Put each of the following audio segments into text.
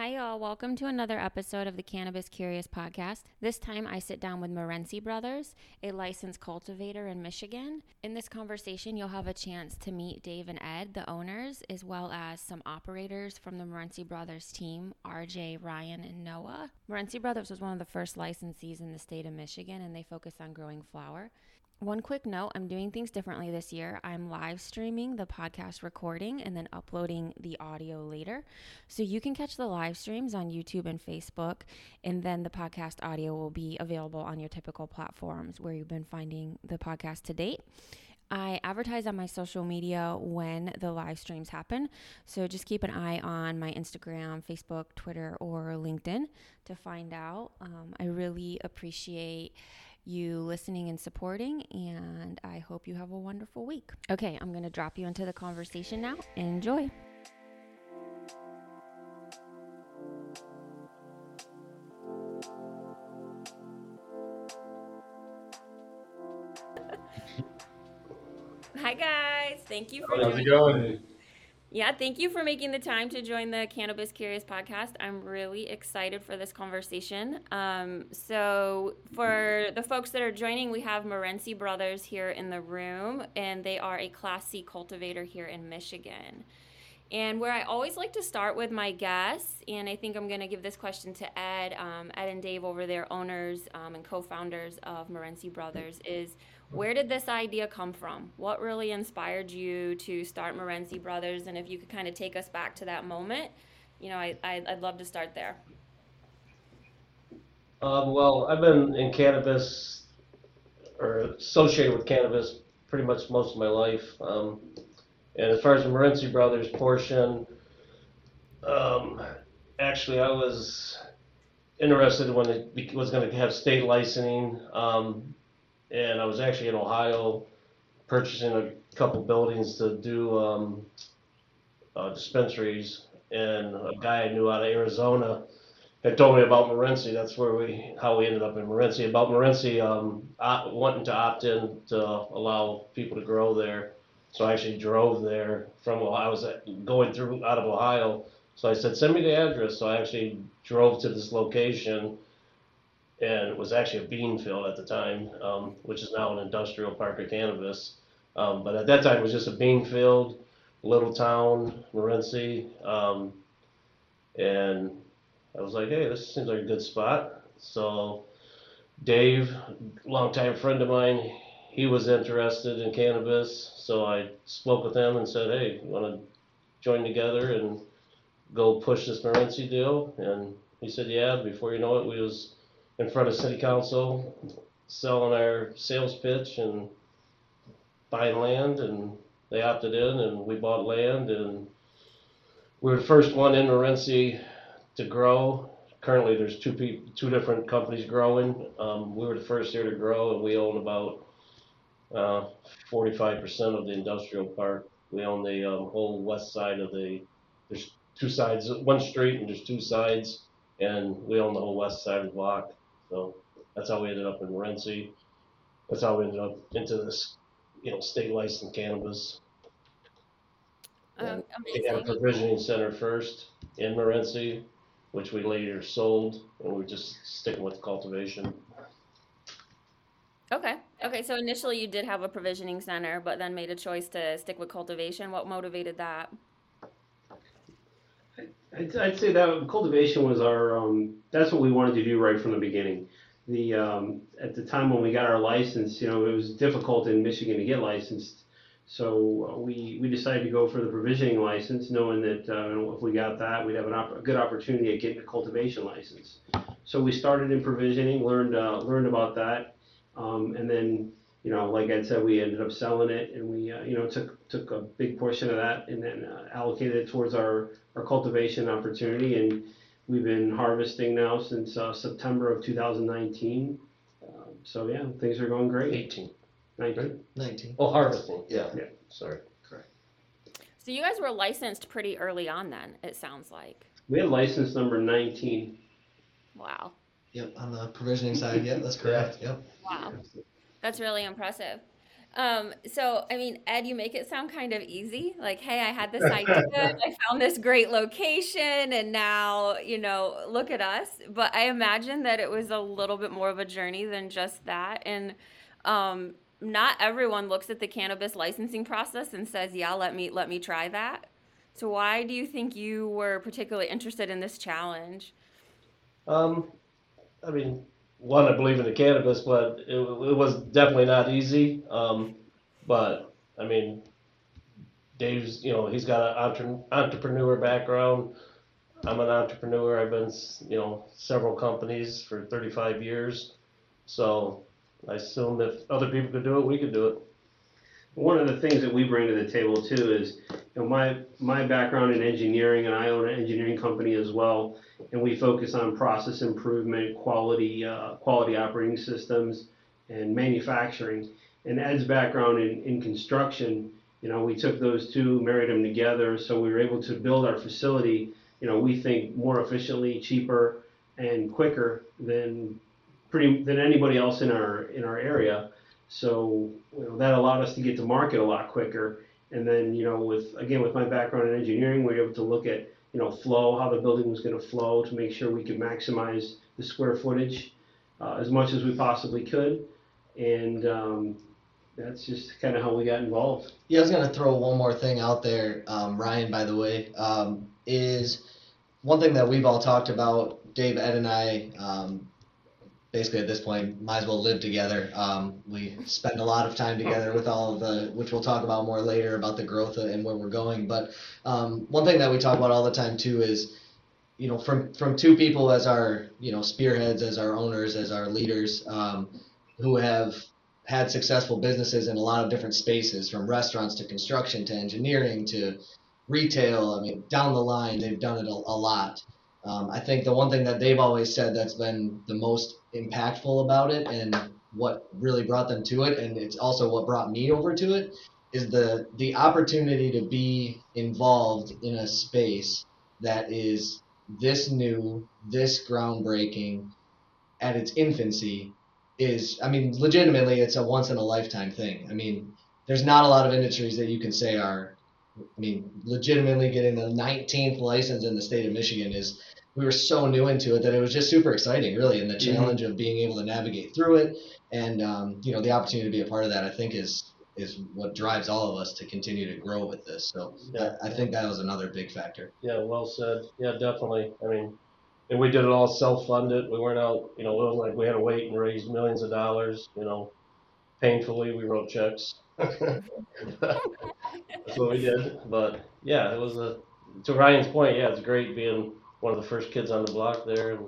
Hi, y'all. Welcome to another episode of the Cannabis Curious podcast. This time I sit down with Morency Brothers, a licensed cultivator in Michigan. In this conversation, you'll have a chance to meet Dave and Ed, the owners, as well as some operators from the Morency Brothers team RJ, Ryan, and Noah. Morency Brothers was one of the first licensees in the state of Michigan, and they focus on growing flower. One quick note I'm doing things differently this year. I'm live streaming the podcast recording and then uploading the audio later. So you can catch the live streams on YouTube and Facebook, and then the podcast audio will be available on your typical platforms where you've been finding the podcast to date. I advertise on my social media when the live streams happen. So just keep an eye on my Instagram, Facebook, Twitter, or LinkedIn to find out. Um, I really appreciate you listening and supporting, and I hope you have a wonderful week. Okay, I'm going to drop you into the conversation now. Enjoy. Hi guys, thank you for How's it going? Yeah, thank you for making the time to join the Cannabis Curious podcast. I'm really excited for this conversation. Um, so, for the folks that are joining, we have Morency Brothers here in the room, and they are a Class C cultivator here in Michigan. And where I always like to start with my guests, and I think I'm going to give this question to Ed, um, Ed and Dave over there, owners um, and co-founders of Morency Brothers, is where did this idea come from? What really inspired you to start Morency Brothers? And if you could kind of take us back to that moment, you know, I, I, would love to start there. Um, well, I've been in cannabis or associated with cannabis pretty much most of my life. Um, and as far as the Brothers portion, um, actually, I was interested when it was going to have state licensing. Um, and I was actually in Ohio purchasing a couple buildings to do um, uh, dispensaries, and a guy I knew out of Arizona had told me about Morenci. That's where we how we ended up in Morenci. About Morenci um, op- wanting to opt in to allow people to grow there. So I actually drove there from Ohio. I was going through out of Ohio. So I said, send me the address. So I actually drove to this location and it was actually a bean field at the time, um, which is now an industrial park of cannabis. Um, but at that time, it was just a bean field, little town, Morenci, um, and I was like, hey, this seems like a good spot. So Dave, longtime friend of mine, he was interested in cannabis, so I spoke with him and said, hey, want to join together and go push this Morency deal? And he said, yeah. Before you know it, we was in front of city council, selling our sales pitch and buying land, and they opted in, and we bought land, and we were the first one in Morenci to grow. Currently, there's two peop two different companies growing. Um, we were the first here to grow, and we own about uh, 45% of the industrial park. We own the um, whole west side of the. There's two sides, one street, and there's two sides, and we own the whole west side of the block. So that's how we ended up in Morenci. That's how we ended up into this, you know, state licensed cannabis. Um, we had a provisioning center first in Morenci, which we later sold, and we're just sticking with cultivation. Okay. Okay. So initially you did have a provisioning center, but then made a choice to stick with cultivation. What motivated that? I'd, I'd say that cultivation was our, um, that's what we wanted to do right from the beginning. The, um, at the time when we got our license, you know, it was difficult in Michigan to get licensed. So uh, we, we decided to go for the provisioning license, knowing that uh, if we got that, we'd have an op- a good opportunity at getting a cultivation license. So we started in provisioning, learned uh, learned about that, um, and then you know, like I said, we ended up selling it, and we uh, you know took took a big portion of that and then uh, allocated it towards our our cultivation opportunity, and we've been harvesting now since uh, September of 2019. Um, so yeah, things are going great. 18. 19. 19. Oh, harvesting. Yeah. Yeah. Sorry. Correct. So you guys were licensed pretty early on then, it sounds like. We had license number 19. Wow. Yep, on the provisioning side, yep, that's correct. Yep. Wow. That's really impressive. Um, so, I mean, Ed, you make it sound kind of easy. Like, hey, I had this idea, I found this great location, and now, you know, look at us. But I imagine that it was a little bit more of a journey than just that. And um, not everyone looks at the cannabis licensing process and says, "Yeah, let me let me try that." So, why do you think you were particularly interested in this challenge? Um, I mean, one, I believe in the cannabis, but it, it was definitely not easy. Um, but I mean, Dave's, you know, he's got an entre- entrepreneur background. I'm an entrepreneur. I've been, you know, several companies for 35 years. So I assume if other people could do it, we could do it. One of the things that we bring to the table too is, you know, my, my background in engineering and I own an engineering company as well. And we focus on process improvement, quality, uh, quality operating systems and manufacturing. And Ed's background in, in construction, you know, we took those two, married them together. So we were able to build our facility, you know, we think more efficiently, cheaper and quicker than pretty, than anybody else in our, in our area. So you know, that allowed us to get to market a lot quicker. And then, you know, with again with my background in engineering, we were able to look at you know flow, how the building was going to flow to make sure we could maximize the square footage uh, as much as we possibly could. And um, that's just kind of how we got involved. Yeah, I was gonna throw one more thing out there, um, Ryan. By the way, um, is one thing that we've all talked about. Dave, Ed, and I. Basically, at this point, might as well live together. Um, we spend a lot of time together with all of the, which we'll talk about more later about the growth and where we're going. But um, one thing that we talk about all the time too is, you know, from from two people as our, you know, spearheads, as our owners, as our leaders, um, who have had successful businesses in a lot of different spaces, from restaurants to construction to engineering to retail. I mean, down the line, they've done it a, a lot. Um, I think the one thing that they've always said that's been the most impactful about it and what really brought them to it, and it's also what brought me over to it, is the the opportunity to be involved in a space that is this new, this groundbreaking, at its infancy, is I mean, legitimately, it's a once in a lifetime thing. I mean, there's not a lot of industries that you can say are I mean, legitimately getting the 19th license in the state of Michigan is we were so new into it that it was just super exciting, really, and the challenge of being able to navigate through it, and um, you know, the opportunity to be a part of that, I think is is what drives all of us to continue to grow with this. So Yeah. I, I think that was another big factor. Yeah, well said. Yeah, definitely. I mean, and we did it all self-funded. We weren't out, you know, it wasn't like we had to wait and raise millions of dollars. You know, painfully we wrote checks. That's what we did. But yeah, it was a. To Ryan's point, yeah, it's great being one of the first kids on the block there, and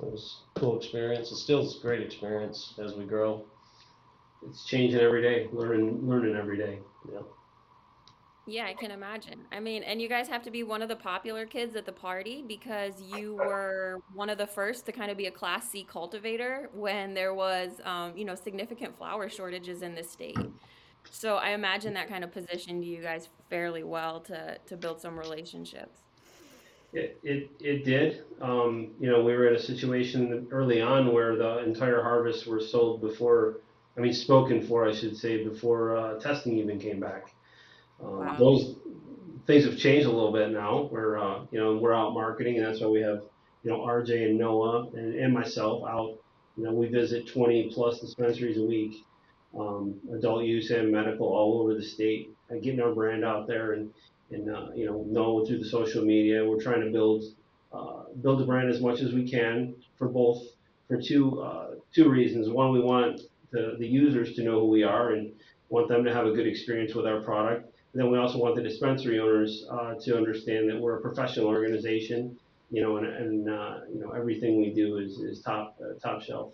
it was a cool experience. It still is a great experience as we grow. It's changing every day, learning learning every day. Yeah, Yeah, I can imagine. I mean, and you guys have to be one of the popular kids at the party because you were one of the first to kind of be a Class C cultivator when there was, um, you know, significant flower shortages in the state. So I imagine that kind of positioned you guys fairly well to to build some relationships. It, it, it did. Um, you know, we were in a situation early on where the entire harvests were sold before, I mean, spoken for, I should say, before uh, testing even came back. Um, Wow. Those things have changed a little bit now. We're, uh, you know, we're out marketing, and that's why we have, you know, RJ and Noah and, and myself out. You know, we visit 20 plus dispensaries a week, um, adult use and medical all over the state, getting our brand out there and and uh, you know know through the social media. We're trying to build uh, build a brand as much as we can for both for two uh, two reasons. One, we want the, the users to know who we are and want them to have a good experience with our product. And then we also want the dispensary owners uh, to understand that we're a professional organization, you know, and, and uh, you know everything we do is, is top top shelf.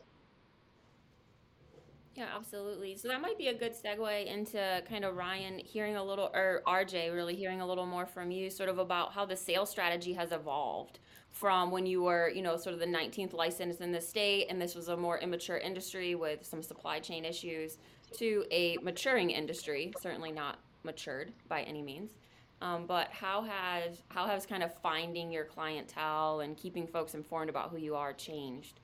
Yeah, absolutely. So that might be a good segue into kind of Ryan hearing a little, or RJ really hearing a little more from you, sort of about how the sales strategy has evolved from when you were, you know, sort of the 19th license in the state, and this was a more immature industry with some supply chain issues, to a maturing industry, certainly not matured by any means. Um, but how has how has kind of finding your clientele and keeping folks informed about who you are changed?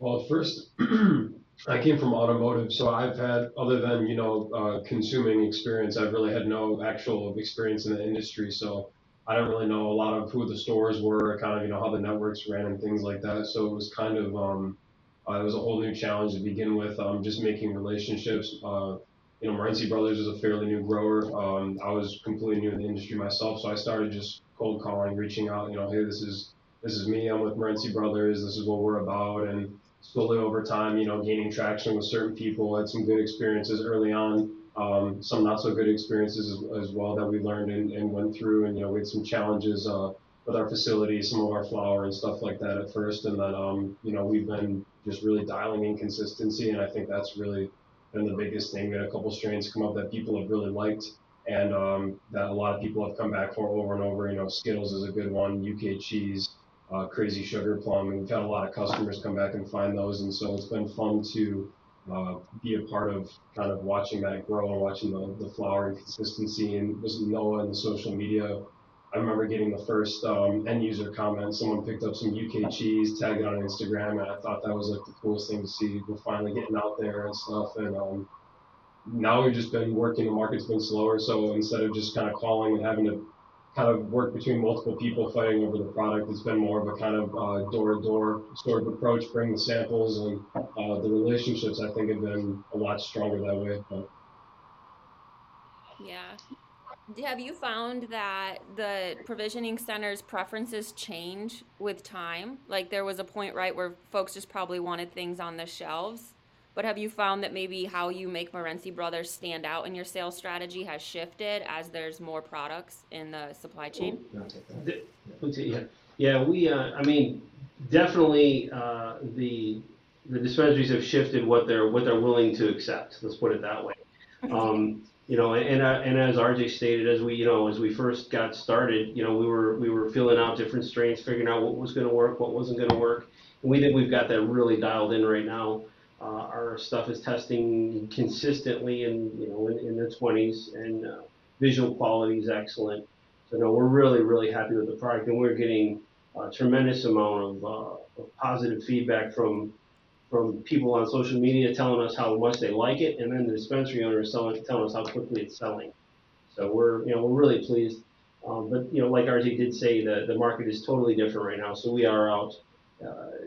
Well, first, I came from automotive, so I've had, other than, you know, uh, consuming experience, I've really had no actual experience in the industry. So I don't really know a lot of who the stores were, kind of, you know, how the networks ran and things like that. So it was kind of, um, uh, it was a whole new challenge to begin with, um, just making relationships. Uh, you know, Morency Brothers is a fairly new grower. Um, I was completely new in the industry myself, so I started just cold calling, reaching out. You know, hey, this is this is me. I'm with Morency Brothers. This is what we're about, and slowly over time, you know, gaining traction with certain people. Had some good experiences early on, um, some not so good experiences as, as well that we learned and, and, went through. And you know, we had some challenges uh, with our facility, some of our flower and stuff like that at first. And then, um, you know, we've been just really dialing in consistency, and I think that's really been the biggest thing. We had a couple strains come up that people have really liked. And um, that a lot of people have come back for over and over. You know, Skittles is a good one, UK cheese, uh, Crazy Sugar Plum, and we've had a lot of customers come back and find those, and so it's been fun to uh, be a part of kind of watching that grow and watching the, the flower and consistency. And with Noah and the social media, I remember getting the first um, end user comment. Someone picked up some UK cheese, tagged it on Instagram, and I thought that was like the coolest thing to see. We're finally getting out there and stuff, and um, now we've just been working. The market's been slower, so instead of just kind of calling and having to kind of work between multiple people fighting over the product. It's been more of a kind of uh, door-to-door sort of approach, bring the samples, and uh, the relationships I think have been a lot stronger that way. But. Yeah. Have you found that the provisioning center's preferences change with time? Like there was a point, right, where folks just probably wanted things on the shelves but have you found that maybe how you make Morency Brothers stand out in your sales strategy has shifted as there's more products in the supply chain? Yeah, yeah we, uh, I mean, definitely uh, the the dispensaries have shifted what they're what they're willing to accept. Let's put it that way. Um, you know, and uh, and as RJ stated, as we you know as we first got started, you know, we were we were filling out different strains, figuring out what was going to work, what wasn't going to work, and we think we've got that really dialed in right now. Uh, our stuff is testing consistently in you know in, in the 20s, and uh, visual quality is excellent. So no, we're really really happy with the product, and we're getting a tremendous amount of, uh, of positive feedback from from people on social media telling us how much they like it, and then the dispensary owners telling, telling us how quickly it's selling. So we're you know we're really pleased. Um, but you know, like RJ did say, the the market is totally different right now. So we are out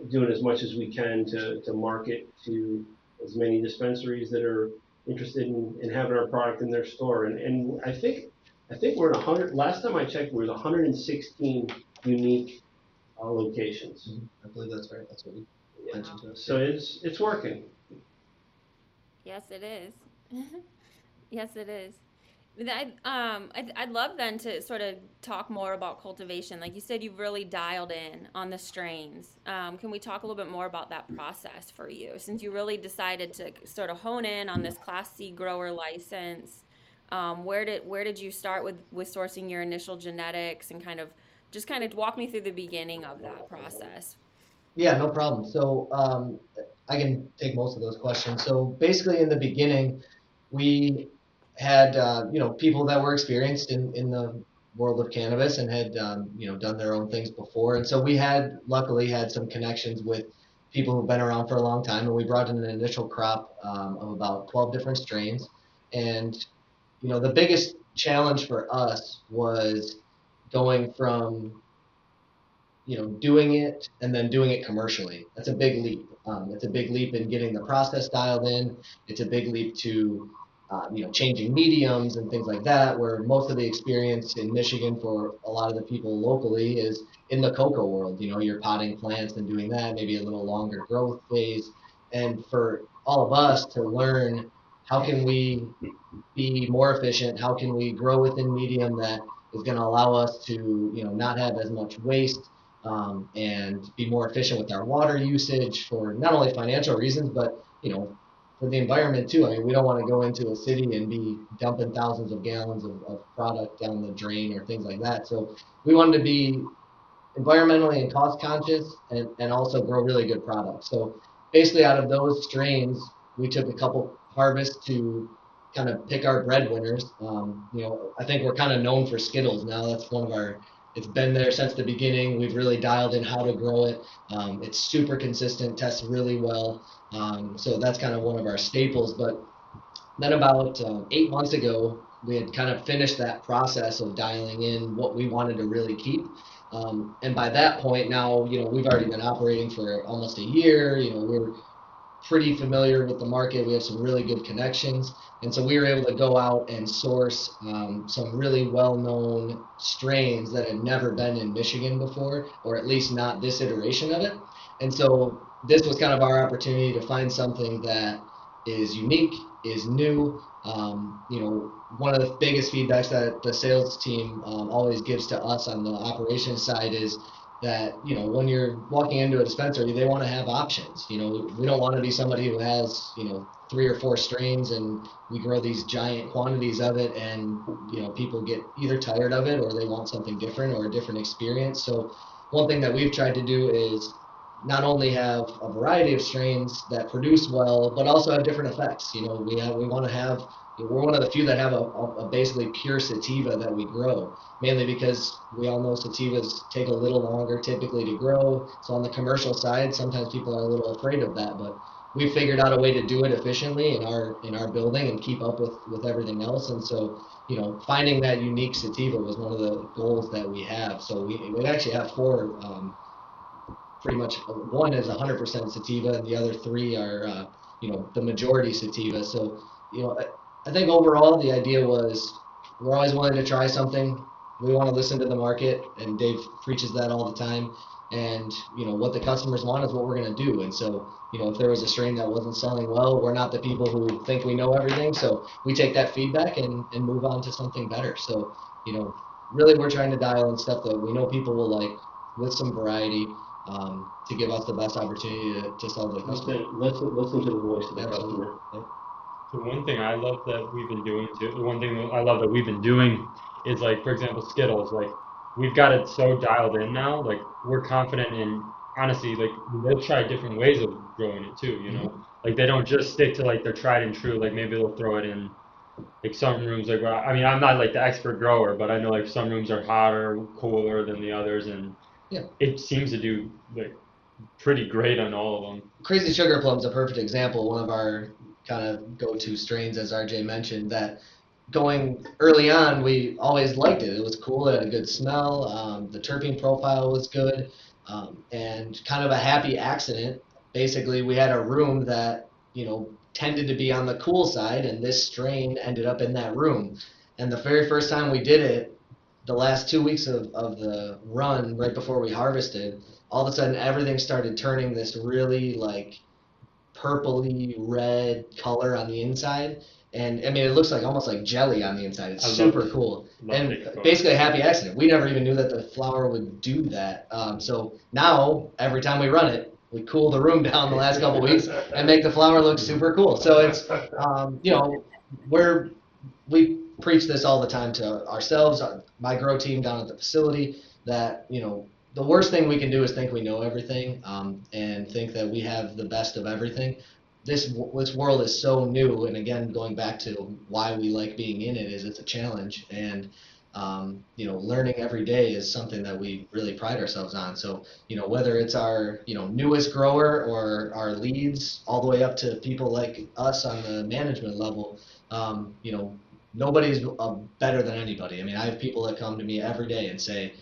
doing as much as we can to, to market to as many dispensaries that are interested in, in having our product in their store. And, and I think I think we're at 100. Last time I checked, we were 116 unique uh, locations. Mm-hmm. I believe that's right. That's what we yeah. mentioned to. So it's it's working. Yes, it is. yes, it is. I, um, I'd, I'd love then to sort of talk more about cultivation. Like you said, you've really dialed in on the strains. Um, can we talk a little bit more about that process for you? Since you really decided to sort of hone in on this Class C grower license, um, where did where did you start with with sourcing your initial genetics and kind of just kind of walk me through the beginning of that process? Yeah, no problem. So um, I can take most of those questions. So basically, in the beginning, we had uh, you know people that were experienced in, in the world of cannabis and had um, you know done their own things before, and so we had luckily had some connections with people who've been around for a long time, and we brought in an initial crop um, of about 12 different strains, and you know the biggest challenge for us was going from you know doing it and then doing it commercially. That's a big leap. Um, it's a big leap in getting the process dialed in. It's a big leap to um, you know, changing mediums and things like that, where most of the experience in Michigan for a lot of the people locally is in the coco world. You know, you're potting plants and doing that, maybe a little longer growth phase. And for all of us to learn how can we be more efficient, how can we grow within medium that is going to allow us to, you know, not have as much waste um, and be more efficient with our water usage for not only financial reasons, but you know, for the environment too. I mean, we don't want to go into a city and be dumping thousands of gallons of, of product down the drain or things like that. So we wanted to be environmentally and cost conscious and, and also grow really good products. So basically out of those strains, we took a couple harvests to kind of pick our breadwinners. Um, you know, I think we're kind of known for Skittles now. That's one of our it's been there since the beginning. We've really dialed in how to grow it. Um, it's super consistent, tests really well. Um, so that's kind of one of our staples. But then about um, eight months ago, we had kind of finished that process of dialing in what we wanted to really keep. Um, and by that point, now you know we've already been operating for almost a year. You know we're pretty familiar with the market. We have some really good connections, and so we were able to go out and source um, some really well-known strains that had never been in Michigan before, or at least not this iteration of it. And so this was kind of our opportunity to find something that is unique, is new. Um, you know, one of the biggest feedbacks that the sales team um, always gives to us on the operations side is that you know when you're walking into a dispensary, they want to have options. You know, we don't want to be somebody who has you know three or four strains and we grow these giant quantities of it, and you know people get either tired of it or they want something different or a different experience. So one thing that we've tried to do is not only have a variety of strains that produce well, but also have different effects. You know, we have we want to have we're one of the few that have a, a, basically pure sativa that we grow, mainly because we all know sativas take a little longer typically to grow. So on the commercial side, sometimes people are a little afraid of that, but we figured out a way to do it efficiently in our in our building and keep up with with everything else. And so you know, finding that unique sativa was one of the goals that we have. So we, we actually have four um, pretty much one is 100% sativa and the other three are uh, you know the majority sativa. So you know I, I think overall the idea was we're always willing to try something. We want to listen to the market and dave preaches that all the time. And you know what the customers want is what we're going to do. And so you know if there was a strain that wasn't selling well we're not the people who think we know everything. So we take that feedback and, and move on to something better. So you know really we're trying to dial in stuff that we know people will like with some variety um, to give us the best opportunity to, to solve the customer. Listen, listen, listen to the voice of the Absolutely. customer. The one thing I love that we've been doing too, the one thing I love that we've been doing is like, for example, Skittles. Like, we've got it so dialed in now. Like, we're confident in honestly, like they'll try different ways of growing it too. You know, like they don't just stick to like their tried and true. Like maybe they'll throw it in like some rooms. Like, I mean, I'm not like the expert grower, but I know like some rooms are hotter, cooler than the others, and Yeah. it seems to do like pretty great on all of them. Crazy Sugar Plum's a perfect example. One of our kind of go-to strains, as RJ mentioned, that going early on, we always liked it. It was cool. It had a good smell. Um, the terpene profile was good, um, and kind of a happy accident. Basically, we had a room that you know tended to be on the cool side, and this strain ended up in that room. And the very first time we did it, the last two weeks of, of the run, right before we harvested, all of a sudden everything started turning this really like purpley red color on the inside. And I mean, it looks like almost like jelly on the inside. It's I super it. cool. Love and basically a happy accident. We never even knew that the flower would do that. Um, so now every time we run it, we cool the room down the last couple weeks and make the flower look super cool. So it's um, you know we're we preach this all the time to ourselves, our, my grow team down at the facility that you know the worst thing we can do is think we know everything um, and think that we have the best of everything. This this world is so new, and again, going back to why we like being in it is it's a challenge, and um, you know, learning every day is something that we really pride ourselves on. So you know, whether it's our you know newest grower or our leads, all the way up to people like us on the management level, um, you know, nobody's uh, better than anybody. I mean, I have people that come to me every day and say,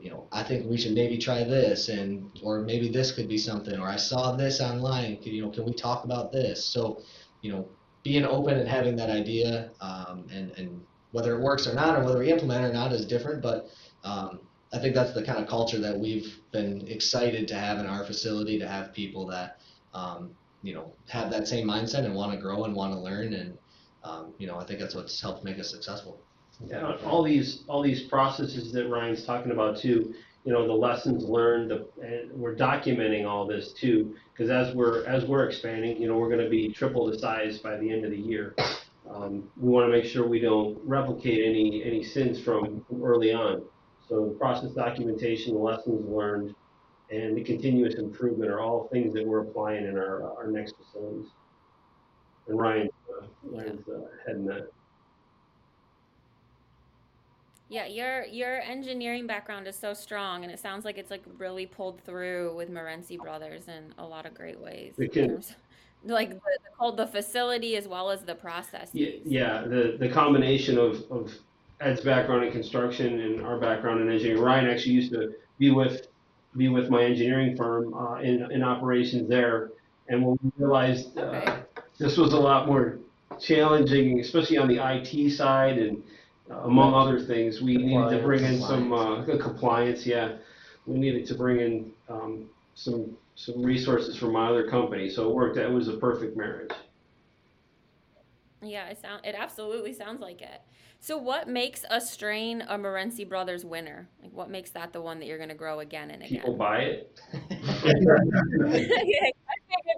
you know, I think we should maybe try this, and or maybe this could be something, or I saw this online. Can, you know, can we talk about this? So, you know, being open and having that idea, um, and and whether it works or not, or whether we implement it or not, is different. But um, I think that's the kind of culture that we've been excited to have in our facility to have people that, um, you know, have that same mindset and want to grow and want to learn, and um, you know, I think that's what's helped make us successful. Yeah, all these, all these processes that Ryan's talking about too, you know, the lessons learned, the, and we're documenting all this too, because as we're, as we're expanding, you know, we're gonna be triple the size by the end of the year. Um, we wanna make sure we don't replicate any, any sins from from early on. So the process documentation, the lessons learned, and the continuous improvement are all things that we're applying in our, our next facilities. And Ryan, uh, Ryan's uh, heading that. Yeah, your your engineering background is so strong, and it sounds like it's like really pulled through with Morency Brothers in a lot of great ways. We can- terms- like the, called the facility as well as the process. Yeah, yeah, the, the combination of, of Ed's background in construction and our background in engineering. Ryan actually used to be with, be with my engineering firm, uh, in, in operations there. And when we realized, uh, Okay. this was a lot more challenging, especially on the IT side and uh, among other things, we needed to bring in some, uh, compliance, yeah. We needed to bring in, um, some, some resources from my other company, so it worked, it was a perfect marriage. Yeah, it sound it absolutely sounds like it. So what makes a strain a Morency Brothers winner? Like what makes that the one that you're gonna grow again and again? People again? buy it, I figured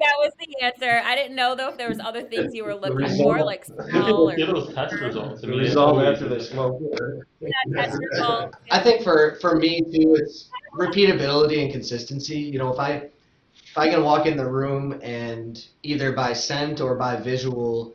that was the answer. I didn't know though if there was other things you were looking result- for, like smell or Get those test results. I mean, Resolve after they smoke it. yeah, test results. I think for for me too, it's repeatability and consistency. You know, if I if I can walk in the room and either by scent or by visual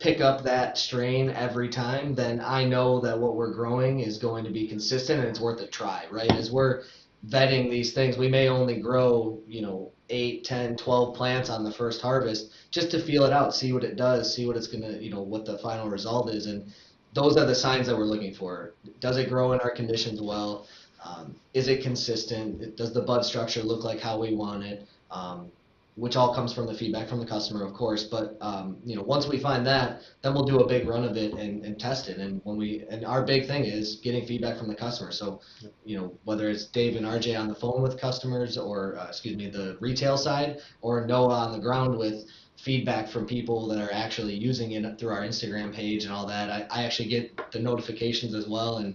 pick up that strain every time, then I know that what we're growing is going to be consistent and it's worth a try, right? As we're vetting these things, we may only grow, you know, 8, 10, 12 plants on the first harvest just to feel it out, see what it does, see what it's going to, you know, what the final result is and those are the signs that we're looking for. Does it grow in our conditions well? Um, is it consistent? Does the bud structure look like how we want it? Um, which all comes from the feedback from the customer, of course. But um, you know, once we find that, then we'll do a big run of it and, and test it. And when we and our big thing is getting feedback from the customer. So, you know, whether it's Dave and RJ on the phone with customers, or uh, excuse me, the retail side, or Noah on the ground with feedback from people that are actually using it through our Instagram page and all that. I, I actually get the notifications as well, and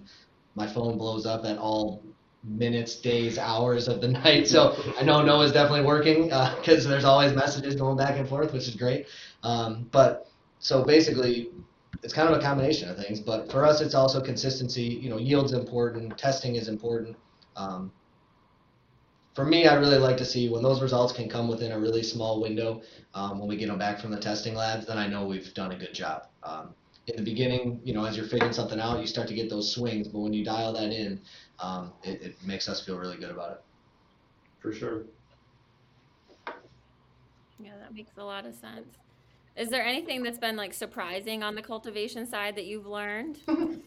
my phone blows up at all minutes, days, hours of the night. So I know Noah's definitely working because there's always messages going back and forth, which is great. Um, but so basically, it's kind of a combination of things. But for us, it's also consistency. You know, yield's important, testing is important. Um, for me, I really like to see when those results can come within a really small window. Um, when we get them back from the testing labs, then I know we've done a good job. Um, in the beginning, you know, as you're figuring something out, you start to get those swings. But when you dial that in, um, it, it makes us feel really good about it. for sure. Yeah, that makes a lot of sense. Is there anything that's been like surprising on the cultivation side that you've learned?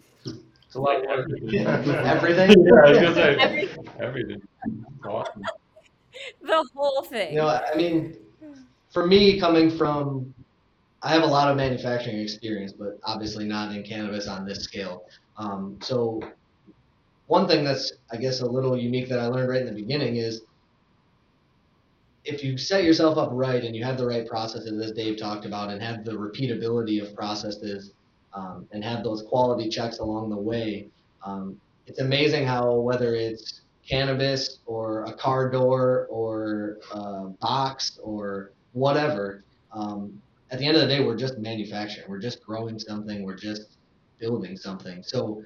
It's a lot of work. Everything. Yeah, I was gonna say Every, everything. Awesome. the whole thing. You know, I mean, for me, coming from, I have a lot of manufacturing experience, but obviously not in cannabis on this scale. Um, so, one thing that's, I guess, a little unique that I learned right in the beginning is if you set yourself up right and you have the right processes, as Dave talked about, and have the repeatability of processes um, and have those quality checks along the way, um, it's amazing how whether it's cannabis or a car door or a box or whatever, um, at the end of the day, we're just manufacturing. We're just growing something. We're just building something. So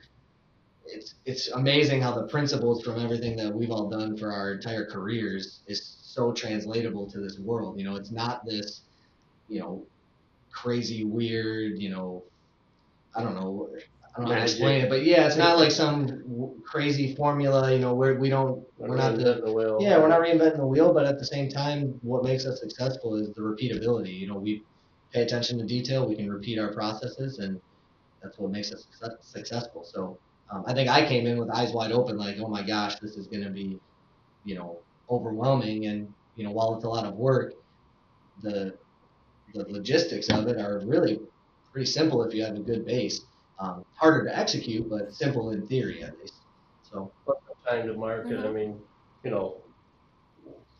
it's it's amazing how the principles from everything that we've all done for our entire careers is so translatable to this world. You know, it's not this, you know, crazy weird, you know, I don't know, I don't know how to explain it, but yeah, it's not like some w- crazy formula. You know, where we don't, we're not the Reinventing the wheel. yeah, we're not reinventing the wheel, but at the same time, what makes us successful is the repeatability. You know, we pay attention to detail, we can repeat our processes, and that's what makes us success- successful. So um, I think I came in with eyes wide open, like, oh my gosh, this is going to be, you know, overwhelming. And you know, while it's a lot of work, the the logistics of it are really pretty simple if you have a good base. Um, harder to execute, but simple in theory at least. So time to market. I Mhm. mean, you know,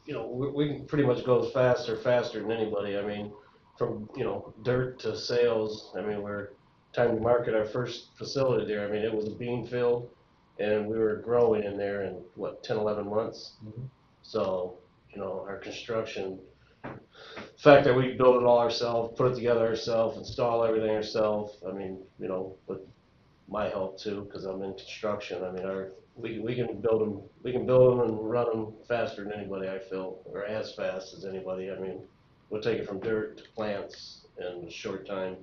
you know, we, we can pretty much go faster, faster than anybody. I mean, from you know dirt to sales. I mean, we're time to market our first facility there. I mean, it was a bean field, and we were growing in there in what 10, 11 months. Mhm. So you know, our construction. The fact that we build it all ourselves, put it together ourselves, install everything ourselves. I mean, you know, with my help too, because I'm in construction. I mean, our we we can build them, we can build them and run them faster than anybody. I feel, or as fast as anybody. I mean, we'll take it from dirt to plants in a short time.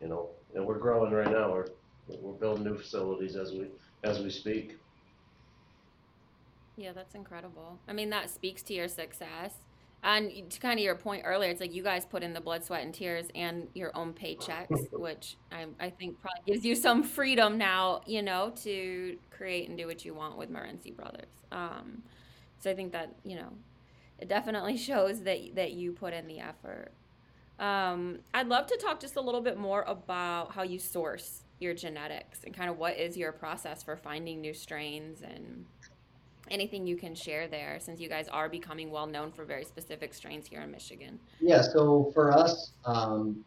You know, and we're growing right now. We're we're building new facilities as we, as we speak. Yeah, that's incredible. I mean, that speaks to your success. And to kind of your point earlier, it's like you guys put in the blood, sweat, and tears and your own paychecks, which I, I think probably gives you some freedom now, you know, to create and do what you want with Morency Brothers. Um, so I think that, you know, it definitely shows that, that you put in the effort. Um, I'd love to talk just a little bit more about how you source your genetics and kind of what is your process for finding new strains and anything you can share there since you guys are becoming well known for very specific strains here in Michigan. Yeah, so for us, um,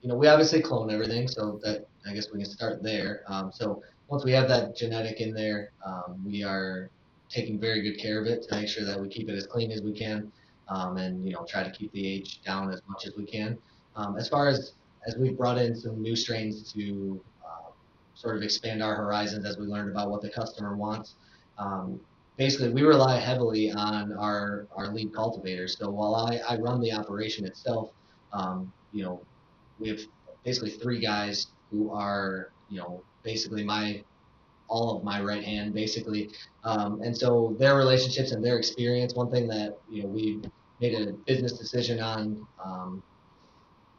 you know, we obviously clone everything, so that I guess we can start there. Um, so once we have that genetic in there, um, we are taking very good care of it to make sure that we keep it as clean as we can, um, and you know, try to keep the age down as much as we can. Um, as far as as we've brought in some new strains to uh, sort of expand our horizons as we learned about what the customer wants. Um, basically we rely heavily on our, our lead cultivators. So while I, I run the operation itself, um, you know, we have basically three guys who are, you know, basically my all of my right hand basically. Um, and so their relationships and their experience, one thing that, you know, we made a business decision on um,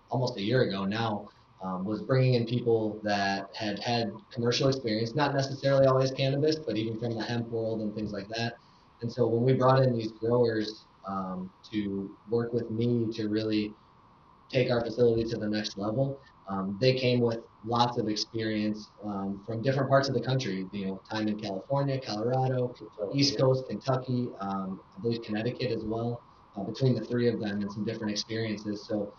almost a year ago now um, was bringing in people that had had commercial experience, not necessarily always cannabis, but even from the hemp world and things like that. And so when we brought in these growers um, to work with me to really take our facility to the next level, um, they came with lots of experience um, from different parts of the country. You know, time in California, Colorado, East Coast, Kentucky, um, I believe Connecticut as well. Uh, between the three of them and some different experiences. So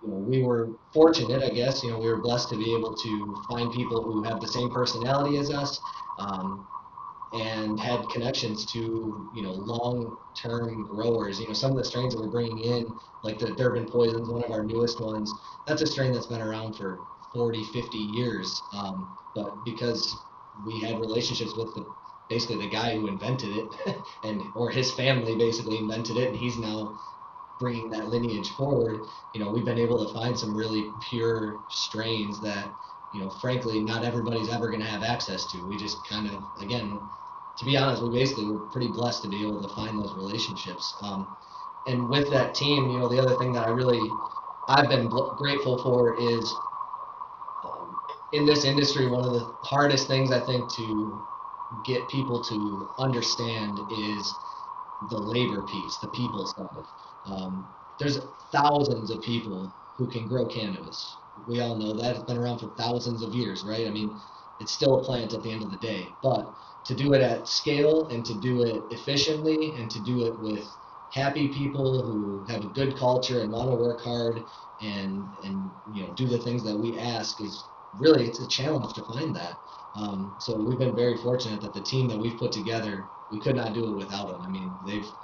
you know, we were fortunate, I guess. You know, we were blessed to be able to find people who have the same personality as us, um, and had connections to you know long-term growers. You know, some of the strains that we're bringing in, like the Durban Poisons, one of our newest ones, that's a strain that's been around for 40, 50 years. Um, but because we had relationships with the basically the guy who invented it, and or his family basically invented it, and he's now bringing that lineage forward, you know, we've been able to find some really pure strains that, you know, frankly, not everybody's ever going to have access to. We just kind of, again, to be honest, we basically were pretty blessed to be able to find those relationships. Um, and with that team, you know, the other thing that I really, I've been grateful for is um, in this industry, one of the hardest things I think to get people to understand is the labor piece, the people side. Um, there's thousands of people who can grow cannabis. We all know that it's been around for thousands of years, right? I mean, it's still a plant at the end of the day. But to do it at scale and to do it efficiently and to do it with happy people who have a good culture and want to work hard and and you know do the things that we ask is really it's a challenge to find that. Um, so we've been very fortunate that the team that we've put together, we could not do it without them. I mean, they've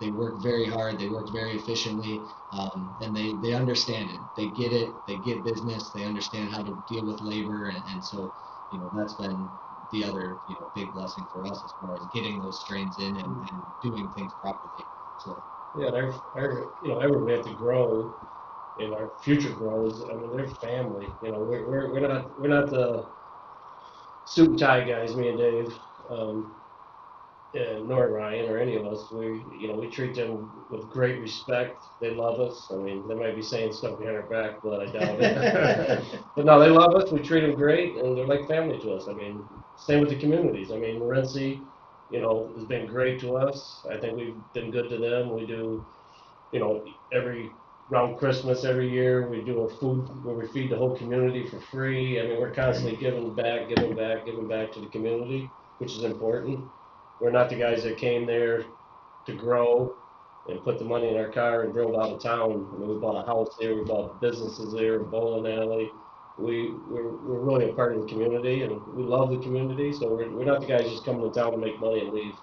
they work very hard. They work very efficiently, um, and they, they understand it. They get it. They get business. They understand how to deal with labor, and, and so you know that's been the other you know big blessing for us as far as getting those strains in and, and doing things properly. So Yeah, our, our, you know, everyone we have to grow, and our future grows. I mean, they're family. You know, we're we're, we're not we're not the suit and tie guys. Me and Dave, um, and nor Ryan or any of us. We you know we treat them with great respect. They love us. I mean, they might be saying stuff behind our back, but I doubt it. but no, they love us. We treat them great, and they're like family to us. I mean, same with the communities. I mean, Morenci, you know, has been great to us. I think we've been good to them. We do, you know, every around Christmas every year we do a food where we feed the whole community for free. I mean, we're constantly mm-hmm. giving back, giving back, giving back to the community, which is important. We're not the guys that came there to grow and put the money in our car and drove out of town. I mean, we bought a house there, we bought businesses there, a bowling alley. We, we're, we're really a part of the community and we love the community, so we're, we're not the guys just coming to town to make money and leave.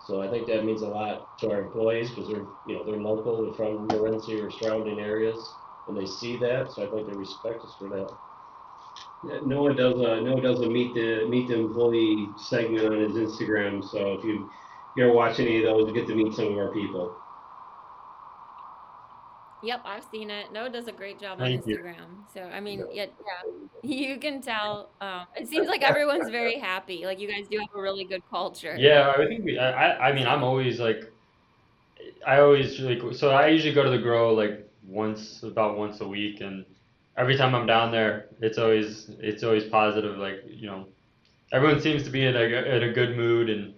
So I think that means a lot to our employees because they're, you know, they're local, they're from Morenci or surrounding areas, and they see that, so I think they respect us for that. Yeah, Noah does uh, a Noah does a meet the meet the employee segment on his Instagram. So if you if you're watching any of those, you get to meet some of our people. Yep, I've seen it. Noah does a great job on Thank you. Instagram. So I mean, yeah, yeah, you can tell. Um, it seems like everyone's very happy. Like you guys do have a really good culture. Yeah, I think we. I, I mean, I'm always like, I always like. So I usually go to the grow like once, about once a week, and every time I'm down there, it's always it's always positive. Like you know, everyone seems to be in a in a good mood, and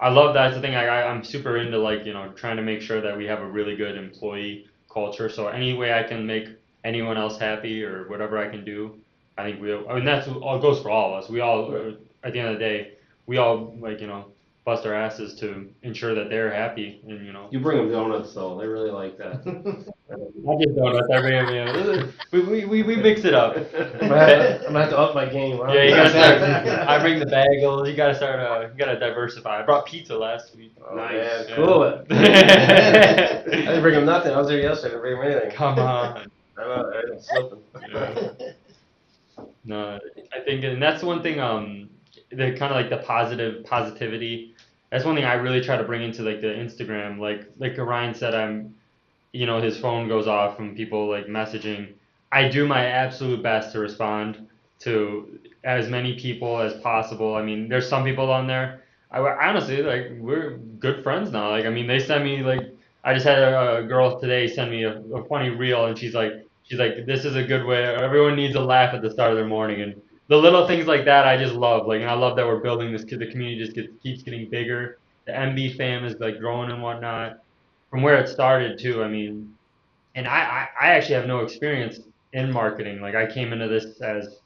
I love that's the thing. I I- I'm super into like you know trying to make sure that we have a really good employee culture. So any way I can make anyone else happy or whatever I can do, I think we. I mean that's all goes for all of us. We all at the end of the day, we all like you know bust our asses to ensure that they're happy and you know. You bring them donuts though. They really like that. I get donuts every day. We, we, we, we mix it up. I'm gonna, have, I'm gonna have to up my game. Huh? Yeah, you gotta start. I bring the bagels. You gotta start. Uh, you gotta diversify. I brought pizza last week. Oh, Nice. man, Yeah. cool. I didn't bring them nothing. I was there yesterday. I didn't bring him anything. Come on. I know, I'm slipping. Yeah. No, I think, and that's one thing. Um, the kind of like the positive positivity. That's one thing I really try to bring into like the Instagram. Like like Ryan said, I'm, you know, his phone goes off from people like messaging. I do my absolute best to respond to as many people as possible. I mean, there's some people on there. I honestly like we're good friends now. Like I mean, they send me like I just had a, a girl today send me a, a funny reel, and she's like she's like this is a good way. Everyone needs a laugh at the start of their morning, and the little things like that I just love. Like and I love that we're building this. because The community just gets, keeps getting bigger. The MB fam is like growing and whatnot. From where it started too. I mean, and I, I, I actually have no experience in marketing. Like I came into this as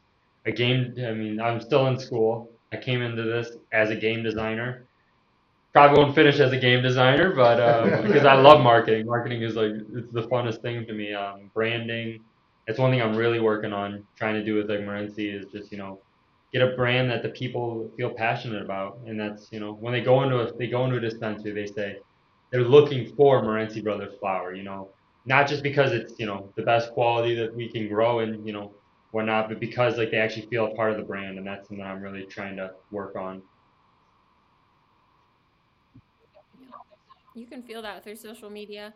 a game. I mean, I'm still in school. I came into this as a game designer. Probably won't finish as a game designer, but um, because I love marketing. Marketing is like it's the funnest thing to me. Um, branding. It's one thing I'm really working on trying to do with like is just you know get a brand that the people feel passionate about, and that's you know when they go into a they go into a dispensary they say they're looking for Morenci Brothers flower. You know, not just because it's you know the best quality that we can grow and you know whatnot, but because like they actually feel a part of the brand, and that's something I'm really trying to work on. You can feel that through social media.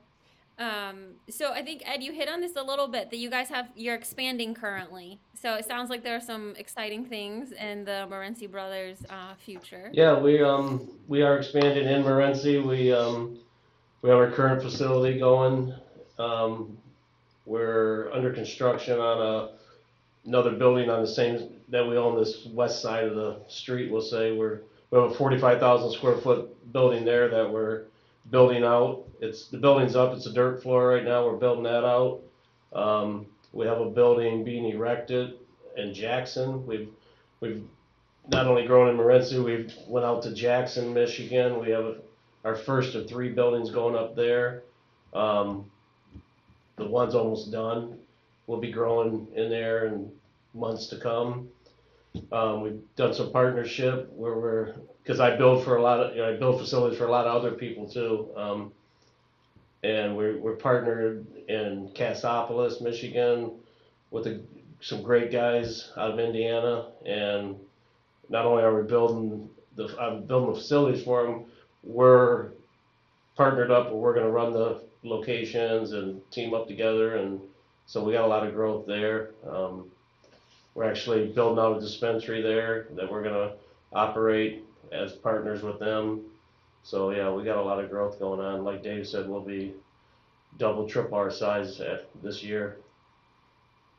Um, so I think Ed, you hit on this a little bit that you guys have you're expanding currently. So it sounds like there are some exciting things in the Morenci Brothers uh, future. Yeah, we um we are expanding in Morenci. We um we have our current facility going. Um, we're under construction on a another building on the same that we own this west side of the street. We'll say we're we have a forty-five thousand square foot building there that we're building out. It's the building's up. It's a dirt floor right now. We're building that out. Um, we have a building being erected in Jackson. We've we've not only grown in Morenci, we've went out to Jackson, Michigan. We have our first of three buildings going up there. Um, the one's almost done. We'll be growing in there in months to come. Um, we've done some partnership where we're because I build for a lot of you know, I build facilities for a lot of other people too. Um, and we're we're partnered in Cassopolis, Michigan, with a, some great guys out of Indiana, and not only are we building the I'm building the facilities for them, we're partnered up and we're going to run the locations and team up together, and so we got a lot of growth there. Um, we're actually building out a dispensary there that we're going to operate as partners with them. So yeah, we got a lot of growth going on. Like Dave said, we'll be double, triple our size at this year.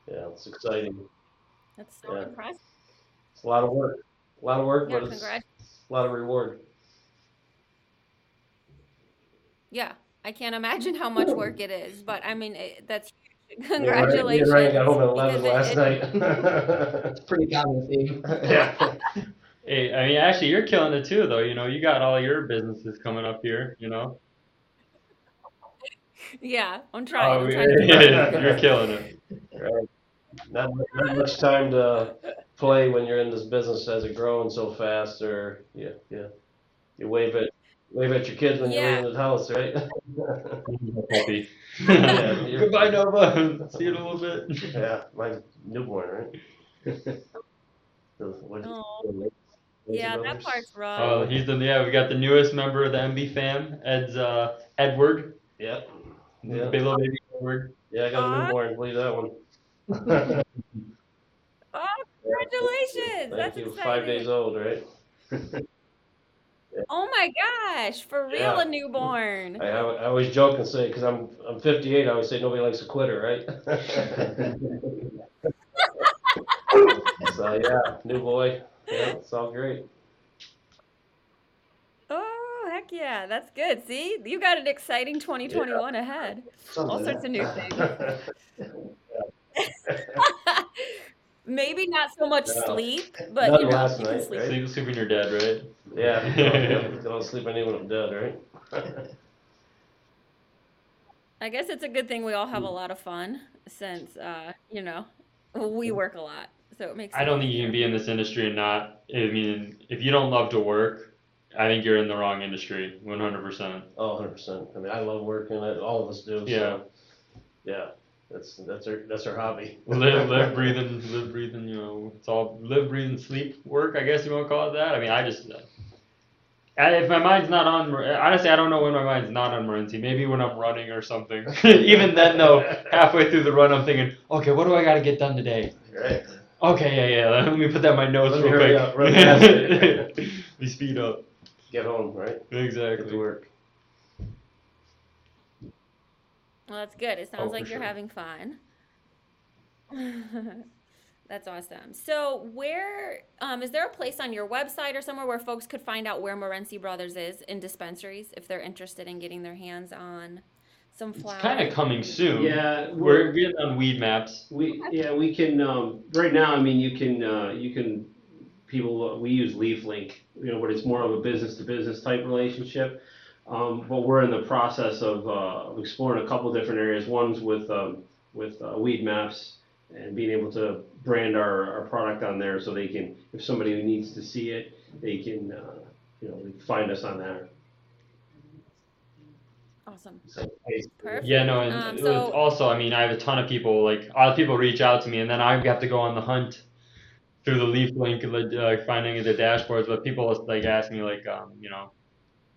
Yeah, it's exciting. That's so Yeah. impressive. It's a lot of work. A lot of work, Yeah, but it's congrats. a lot of reward. Yeah, I can't imagine how much work it is, but I mean it, that's huge. Me and Ryan- Congratulations. Me and got home at eleven last it- night. It's pretty common theme. yeah. Hey, I mean, actually, you're killing it too, though. You know, you got all your businesses coming up here. You know, Yeah, I'm oh, trying. oh, I'm trying to keep you're killing it. Right. Not, not much time to play when you're in this business as it growing so fast, or yeah, yeah. You wave at wave at your kids when you're Yeah. leaving the house, right? Puppy. Yeah, you're- Goodbye, Nova. See you in a little bit. yeah, my newborn, right? The- what- Oh. The Lazy Yeah, that part's rough. Oh, he's the yeah. We got the newest member of the MB fam, Ed's uh, Edward. Yep. Yeah. Big little baby Edward. Yeah, I got a newborn. Believe that one. Oh, congratulations! Thank That's you. exciting. Five days old, right? Oh my gosh, for real, Yeah. a newborn. I, I always joke and say, because I'm I'm 58, I always say nobody likes a quitter, right? so yeah, new boy. Yeah, it's all great. Oh, heck yeah, that's good. See, you got an exciting 2021 ahead. Something All sorts that. of new things. Maybe not so much No. sleep, but None you know, last you can night, sleep. right? Sleep, sleep when you're dead, right? yeah, you don't, don't sleep any when I'm dead, right? I guess it's a good thing we all have a Hmm. lot of fun since, uh, you know, we work a lot. So it makes I don't think you can be in this industry and not. I mean, if you don't love to work, I think you're in the wrong industry. 100%. Oh, 100 percent. I mean, I love working. I- All of us do. Yeah. So, yeah, that's that's our that's our hobby. Live, live, breathe, and live, breathing. you know, it's all live, breathing, sleep work. I guess you want to call it that. I mean, I just. I- If my mind's not on, honestly, I don't know when my mind's not on Morenci. Maybe when I'm running or something. Even then, though, halfway through the run, I'm thinking, okay, what do I got to get done today? Right. Okay, yeah, yeah. Let me put that in my notes Let me real hurry quick. up, run past it. we speed up. Get home, right? Get to work. Well, that's good. It sounds Oh, like you're sure. having fun. That's awesome. So, where um, is there a place on your website or somewhere where folks could find out where Morenci Brothers is in dispensaries if they're interested in getting their hands on some It's kind of coming soon. Yeah, We're getting on weed maps. We yeah we can um, right now. I mean, you can uh, you can people we use LeafLink, you know, but it's more of a business to business type relationship. Um, but we're in the process of, uh, of exploring a couple different areas. One's with um, with uh, Weedmaps and being able to brand our, our product on there so they can if somebody needs to see it they can uh, you know find us on there. Awesome. So, Perfect. Yeah, no, and Um, so- also, I mean, I have a ton of people, like, a lot of people reach out to me, and then I have to go on the hunt through the LeafLink, like, uh, finding the dashboards, but people, like, ask me, like, um, you know,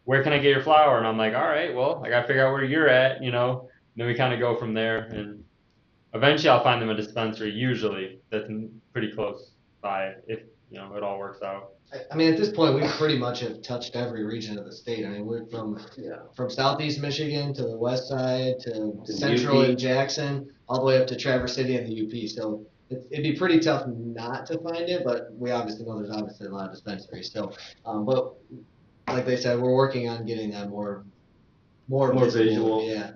where can I get your flower? And I'm like, all right, well, I gotta figure out where you're at, you know, and then we kind of go from there, and eventually I'll find them a dispensary, usually, that's pretty close by, if, you know, it all works out. I- I mean, at this point, we pretty much have touched every region of the state. I mean, we're from Yeah. from southeast Michigan to the west side to central UP. and Jackson, all the way up to Traverse City and the UP. So it, it'd be pretty tough not to find it, but we obviously know there's obviously a lot of dispensaries. So, um, but like they said, we're working on getting that more more, More visible. visual. Yeah.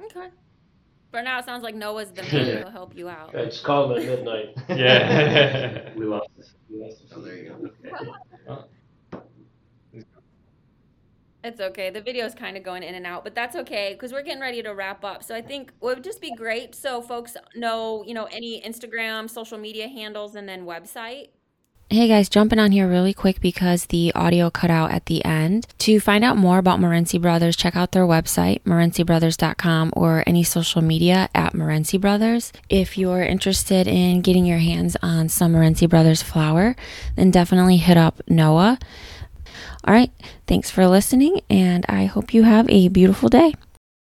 Okay. For now, it sounds like Noah's the man who'll help you out. I just call them at midnight. Yeah. We lost this. We lost this. Oh, there you go. It's okay. The video is kind of going in and out, but that's okay because we're getting ready to wrap up. So I think it would just be great so folks know, you know, any Instagram, social media handles, and then website. Hey guys, jumping on here really quick because the audio cut out at the end. To find out more about Morenci Brothers, check out their website, morencibrothers.com, or any social media at Morenci Brothers. If you're interested in getting your hands on some Morenci Brothers flower, then definitely hit up Noah. All right, thanks for listening, and I hope you have a beautiful day.